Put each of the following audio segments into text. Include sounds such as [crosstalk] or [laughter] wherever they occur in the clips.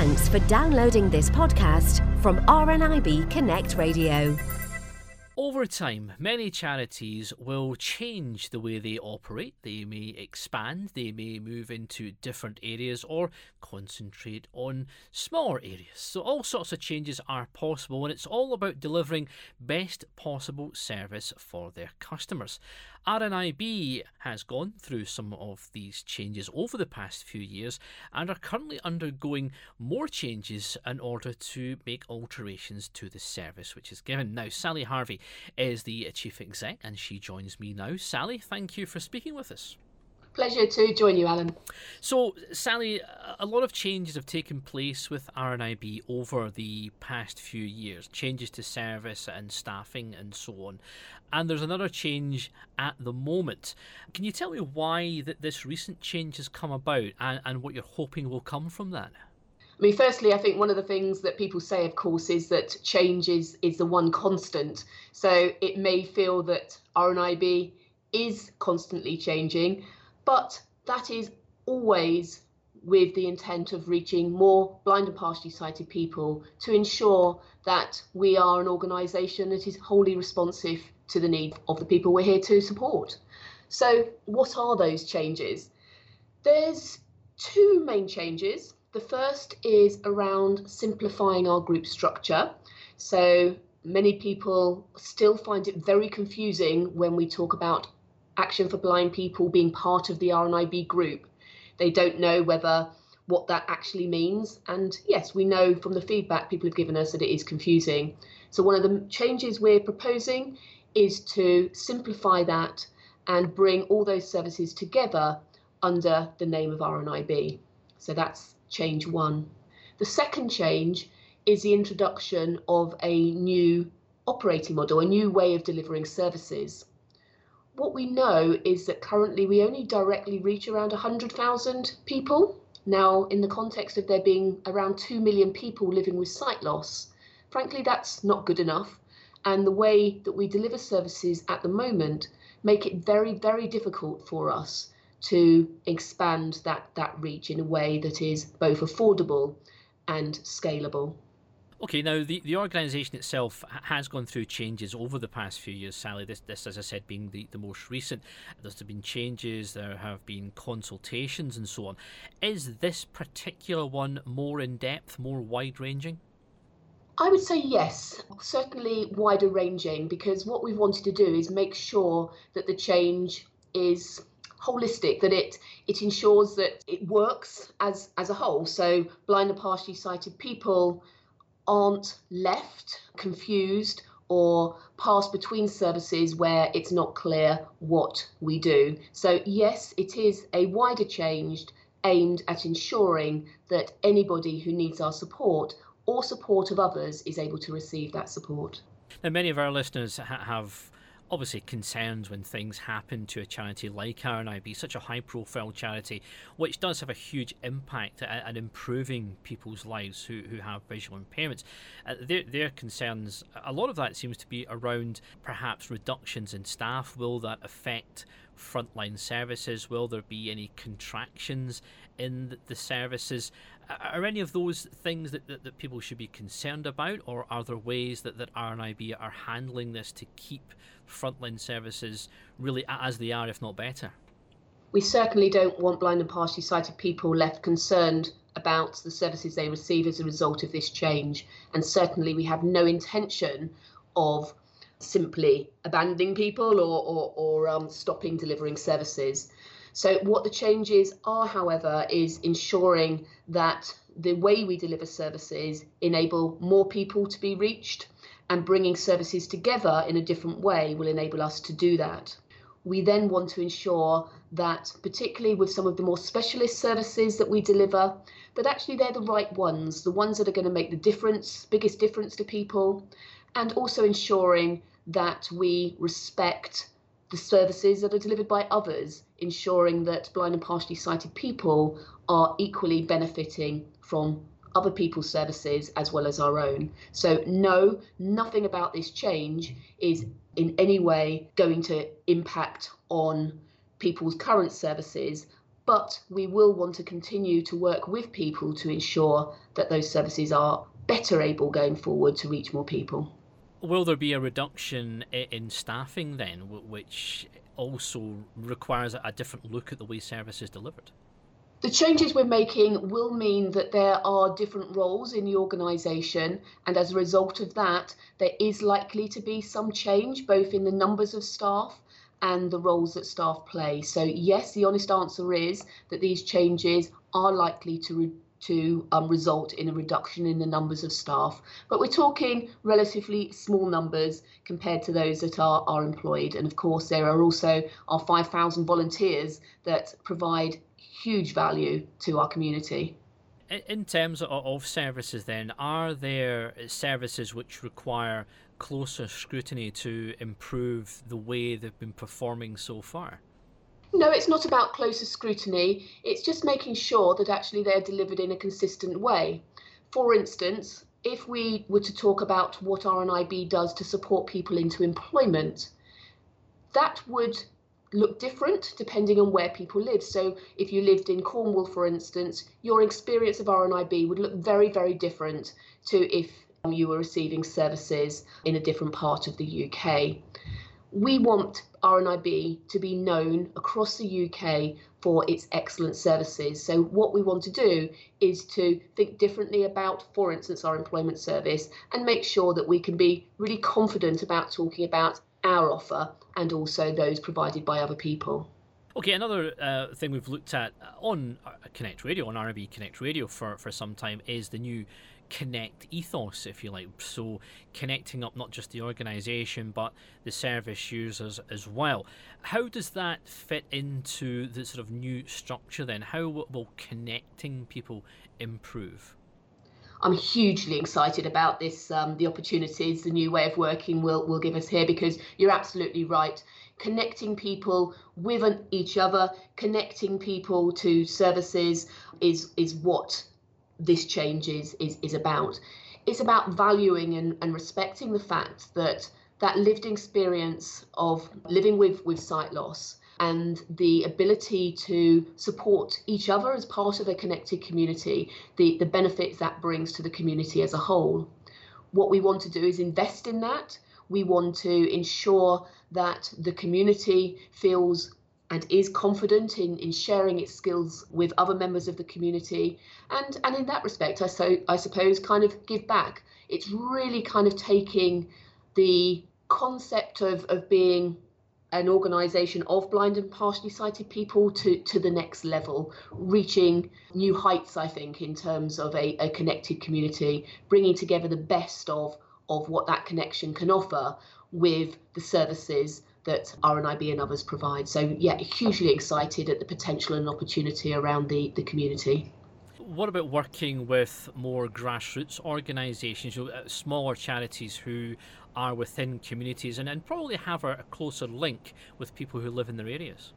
Thanks for downloading this podcast from RNIB Connect Radio. Over time, many charities will change the way they operate. They may expand, they may move into different areas or concentrate on smaller areas. So, all sorts of changes are possible, and it's all about delivering best possible service for their customers. RNIB has gone through some of these changes over the past few years and are currently undergoing more changes in order to make alterations to the service which is given. Now, Sally Harvey is the chief exec and she joins me now. Sally, thank you for speaking with us. Pleasure to join you, Allan. So, Sally, a lot of changes have taken place with RNIB over the past few years changes to service and staffing and so on. And there's another change at the moment. Can you tell me why that this recent change has come about and, and what you're hoping will come from that? I mean, firstly, I think one of the things that people say, of course, is that change is, is the one constant. So it may feel that RNIB is constantly changing, but that is always with the intent of reaching more blind and partially sighted people to ensure that we are an organisation that is wholly responsive to the needs of the people we're here to support. So, what are those changes? There's two main changes. The first is around simplifying our group structure. So, many people still find it very confusing when we talk about Action for Blind People being part of the RNIB group. They don't know whether what that actually means. And yes, we know from the feedback people have given us that it is confusing. So, one of the changes we're proposing is to simplify that and bring all those services together under the name of RNIB. So, that's change one. The second change is the introduction of a new operating model, a new way of delivering services what we know is that currently we only directly reach around 100,000 people. Now, in the context of there being around 2 million people living with sight loss, frankly, that's not good enough. And the way that we deliver services at the moment make it very, very difficult for us to expand that, that reach in a way that is both affordable and scalable. Okay, now the, the organisation itself has gone through changes over the past few years, Sally. This, this as I said, being the, the most recent. There's been changes, there have been consultations and so on. Is this particular one more in depth, more wide ranging? I would say yes, certainly wider ranging, because what we've wanted to do is make sure that the change is holistic that it it ensures that it works as as a whole so blind and partially sighted people aren't left confused or pass between services where it's not clear what we do. So, yes, it is a wider change aimed at ensuring that anybody who needs our support or support of others is able to receive that support. Now, many of our listeners ha- have obviously concerns when things happen to a charity like RNIB, such a high profile charity, which does have a huge impact at, improving people's lives who, who have visual impairments. Uh, their, their concerns, a lot of that seems to be around perhaps reductions in staff. Will that affect frontline services? Will there be any contractions in the services? Are any of those things that, that, that, people should be concerned about, or are there ways that, that RNIB are handling this to keep frontline services really as they are, if not better? We certainly don't want blind and partially sighted people left concerned about the services they receive as a result of this change. And certainly, we have no intention of simply abandoning people or, or, or um, stopping delivering services. So, what the changes are, however, is ensuring that the way we deliver services enable more people to be reached and bringing services together in a different way will enable us to do that. We then want to ensure that, particularly with some of the more specialist services that we deliver, that actually they're the right ones, the ones that are going to make the difference, biggest difference to people, and also ensuring that we respect the services that are delivered by others, ensuring that blind and partially sighted people are equally benefiting from other people's services as well as our own. So, no, nothing about this change is in any way going to impact on people's current services, but we will want to continue to work with people to ensure that those services are better able going forward to reach more people. Will there be a reduction in staffing then, which also requires a different look at the way service is delivered? The changes we're making will mean that there are different roles in the organisation, and as a result of that, there is likely to be some change both in the numbers of staff and the roles that staff play. So, yes, the honest answer is that these changes are likely to re- to um, result in a reduction in the numbers of staff. But we're talking relatively small numbers compared to those that are, are employed. And of course, there are also our 5,000 volunteers that provide huge value to our community. In terms of services, then, are there services which require closer scrutiny to improve the way they've been performing so far? No, it's not about closer scrutiny. It's just making sure that actually they're delivered in a consistent way. For instance, if we were to talk about what RNIB does to support people into employment, that would look different depending on where people live. So if you lived in Cornwall, for instance, your experience of RNIB would look very, very different to if um, you were receiving services in a different part of the UK. We want RNIB to be known across the UK for its excellent services. So, what we want to do is to think differently about, for instance, our employment service and make sure that we can be really confident about talking about our offer and also those provided by other people. Okay, another uh, thing we've looked at on uh, Connect Radio, on RNIB Connect Radio for, for some time, is the new Connect ethos, if you like. So, connecting up not just the organisation but the service users as well. How does that fit into the sort of new structure then? How will connecting people improve? I'm hugely excited about this, um, the opportunities the new way of working will, will give us here because you're absolutely right. Connecting people with an, each other, connecting people to services is, is what this change is, is, is about. It's about valuing and, and respecting the fact that that lived experience of living with, with sight loss and the ability to support each other as part of a connected community, the, the benefits that brings to the community as a whole. What we want to do is invest in that. We want to ensure that the community feels and is confident in, in sharing its skills with other members of the community. And, and in that respect, I, so, I suppose, kind of give back. It's really kind of taking the concept of, of being an organisation of blind and partially sighted people to, to the next level, reaching new heights, I think, in terms of a, a connected community, bringing together the best of, of what that connection can offer with the services that RNIB and others provide. So, yeah, hugely excited at the potential and opportunity around the, the community what about working with more grassroots organisations, you know, uh, smaller charities who are within communities and, and probably have a, a closer link with people who live in their areas?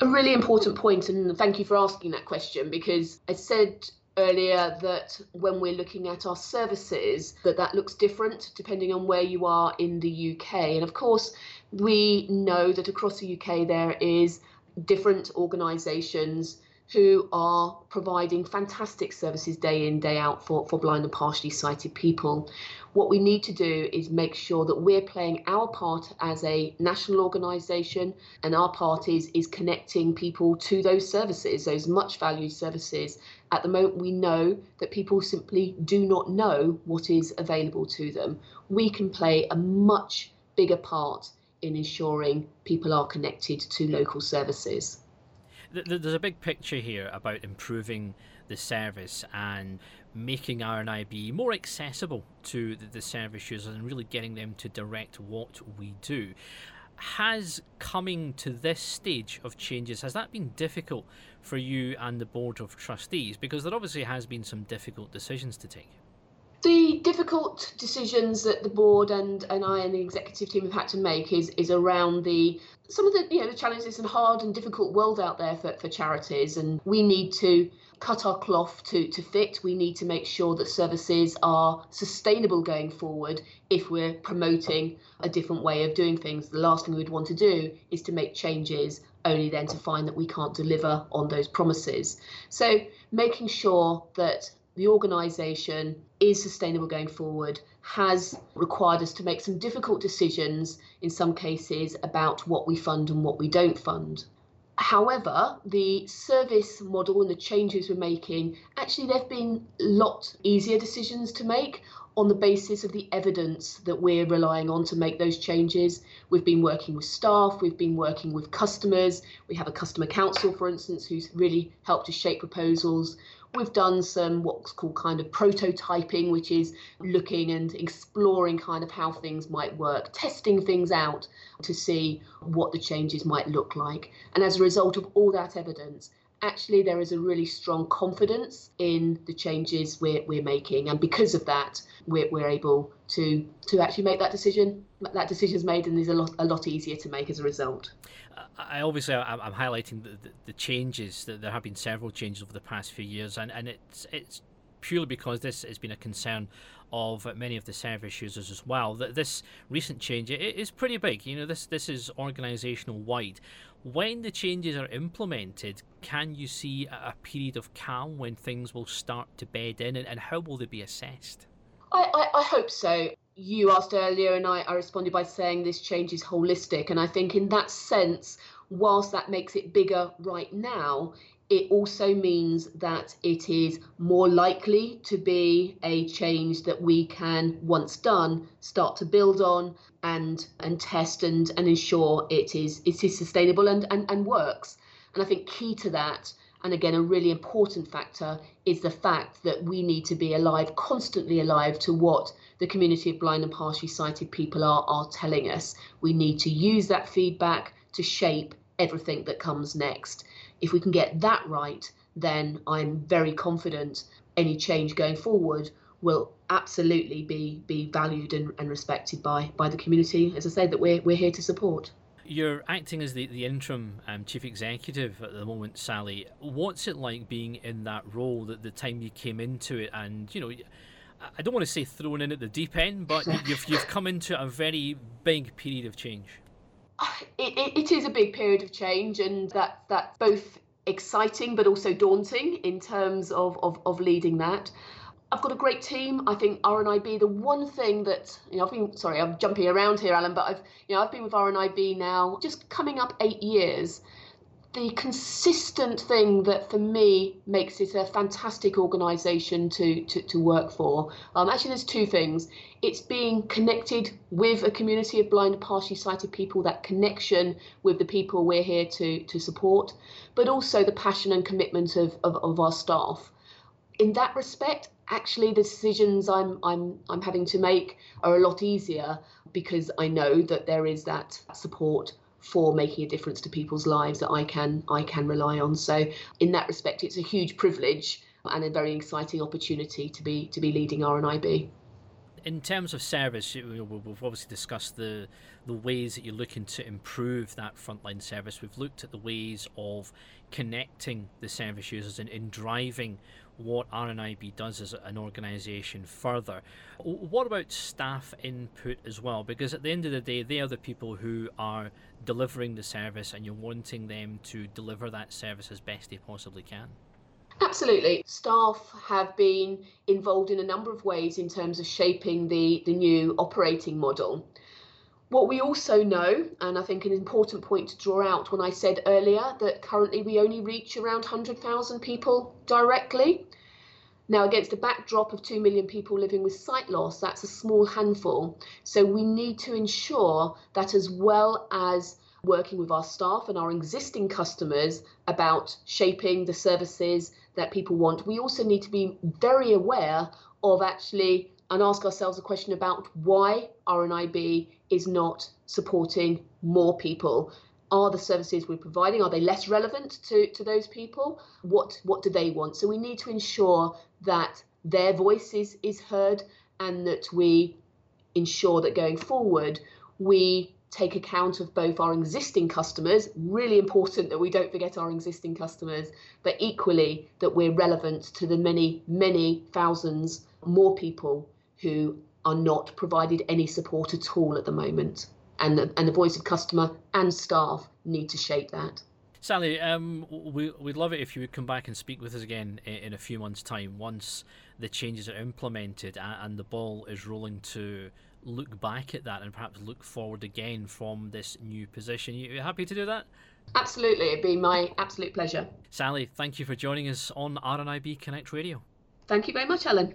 A really important point, and thank you for asking that question because I said earlier that when we're looking at our services that that looks different depending on where you are in the UK and of course we know that across the UK there is different organisations who are providing fantastic services day in, day out for, for blind and partially sighted people. What we need to do is make sure that we're playing our part as a national organisation, and our part is, is connecting people to those services, those much valued services. At the moment, we know that people simply do not know what is available to them. We can play a much bigger part in ensuring people are connected to local services there's a big picture here about improving the service and making RNIB more accessible to the, service users and really getting them to direct what we do. Has coming to this stage of changes has that been difficult for you and the board of trustees? Because there obviously has been some difficult decisions to take the difficult decisions that the board and, and I and the executive team have had to make is is around the some of the you know the challenges and hard and difficult world out there for, for charities and we need to cut our cloth to, to fit. We need to make sure that services are sustainable going forward if we're promoting a different way of doing things. The last thing we'd want to do is to make changes only then to find that we can't deliver on those promises. So making sure that the organisation is sustainable going forward has required us to make some difficult decisions in some cases about what we fund and what we don't fund. However, the service model and the changes we're making, actually, they've been a lot easier decisions to make on the basis of the evidence that we're relying on to make those changes. We've been working with staff, we've been working with customers. We have a customer council, for instance, who's really helped to shape proposals. We've done some what's called kind of prototyping, which is looking and exploring kind of how things might work, testing things out to see what the changes might look like. And as a result of all that evidence, actually there is a really strong confidence in the changes we're, we're making and because of that we're, we're able to to actually make that decision that decision is made and is a lot a lot easier to make as a result I obviously I'm highlighting the, the, the changes that there have been several changes over the past few years and, and it's it's purely because this has been a concern of many of the service users as well. That this recent change it is pretty big. You know, this this is organisational wide. When the changes are implemented, can you see a period of calm when things will start to bed in, and, how will they be assessed? I, I, I hope so. You asked earlier, and I, I responded by saying this change is holistic. And I think, in that sense, whilst that makes it bigger right now, it also means that it is more likely to be a change that we can, once done, start to build on and and test and, and ensure it is it is sustainable and, and, and works. And I think key to that, and again a really important factor, is the fact that we need to be alive, constantly alive to what the community of blind and partially sighted people are are telling us. We need to use that feedback to shape everything that comes next. If we can get that right, then I'm very confident any change going forward will absolutely be be valued and, and respected by by the community. As I say, that we're we're here to support. You're acting as the, the interim um, chief executive at the moment, Sally. What's it like being in that role? That the time you came into it, and you know, I don't want to say thrown in at the deep end, but [laughs] you've you've come into a very big period of change. It, it, it is a big period of change, and that that's both exciting but also daunting in terms of, of, of leading that. I've got a great team. I think RNIB. The one thing that you know, I've been sorry, I'm jumping around here, Allan, but I've you know I've been with RNIB now just coming up eight years, the consistent thing that for me makes it a fantastic organisation to, to, to work for. Um, actually, there's two things. It's being connected with a community of blind partially sighted people, that connection with the people we're here to, to support, but also the passion and commitment of, of, of our staff. In that respect, actually the decisions I'm I'm I'm having to make are a lot easier because I know that there is that support for making a difference to people's lives that I can I can rely on. So in that respect, it's a huge privilege and a very exciting opportunity to be to be leading RNIB. In terms of service, we've obviously discussed the the ways that you're looking to improve that frontline service. We've looked at the ways of connecting the service users and in driving what RNIB does as an organisation further. What about staff input as well? Because at the end of the day, they are the people who are delivering the service and you're wanting them to deliver that service as best they possibly can. Absolutely. Staff have been involved in a number of ways in terms of shaping the, the new operating model. What we also know, and I think an important point to draw out when I said earlier that currently we only reach around 100,000 people directly. Now, against a backdrop of 2 million people living with sight loss, that's a small handful. So we need to ensure that as well as working with our staff and our existing customers about shaping the services that people want, we also need to be very aware of actually and ask ourselves a question about why RNIB is not supporting more people. Are the services we're providing are they less relevant to, to those people? What what do they want? So we need to ensure that their voice is, is heard and that we ensure that going forward we take account of both our existing customers really important that we don't forget our existing customers but equally that we're relevant to the many many thousands more people who are not provided any support at all at the moment and the, and the voice of customer and staff need to shape that. Sally, um, we, we'd love it if you would come back and speak with us again in, in a few months' time once the changes are implemented and, and the ball is rolling to look back at that and perhaps look forward again from this new position. You happy to do that? Absolutely, it'd be my absolute pleasure. Sally, thank you for joining us on RNIB Connect Radio. Thank you very much, Allan.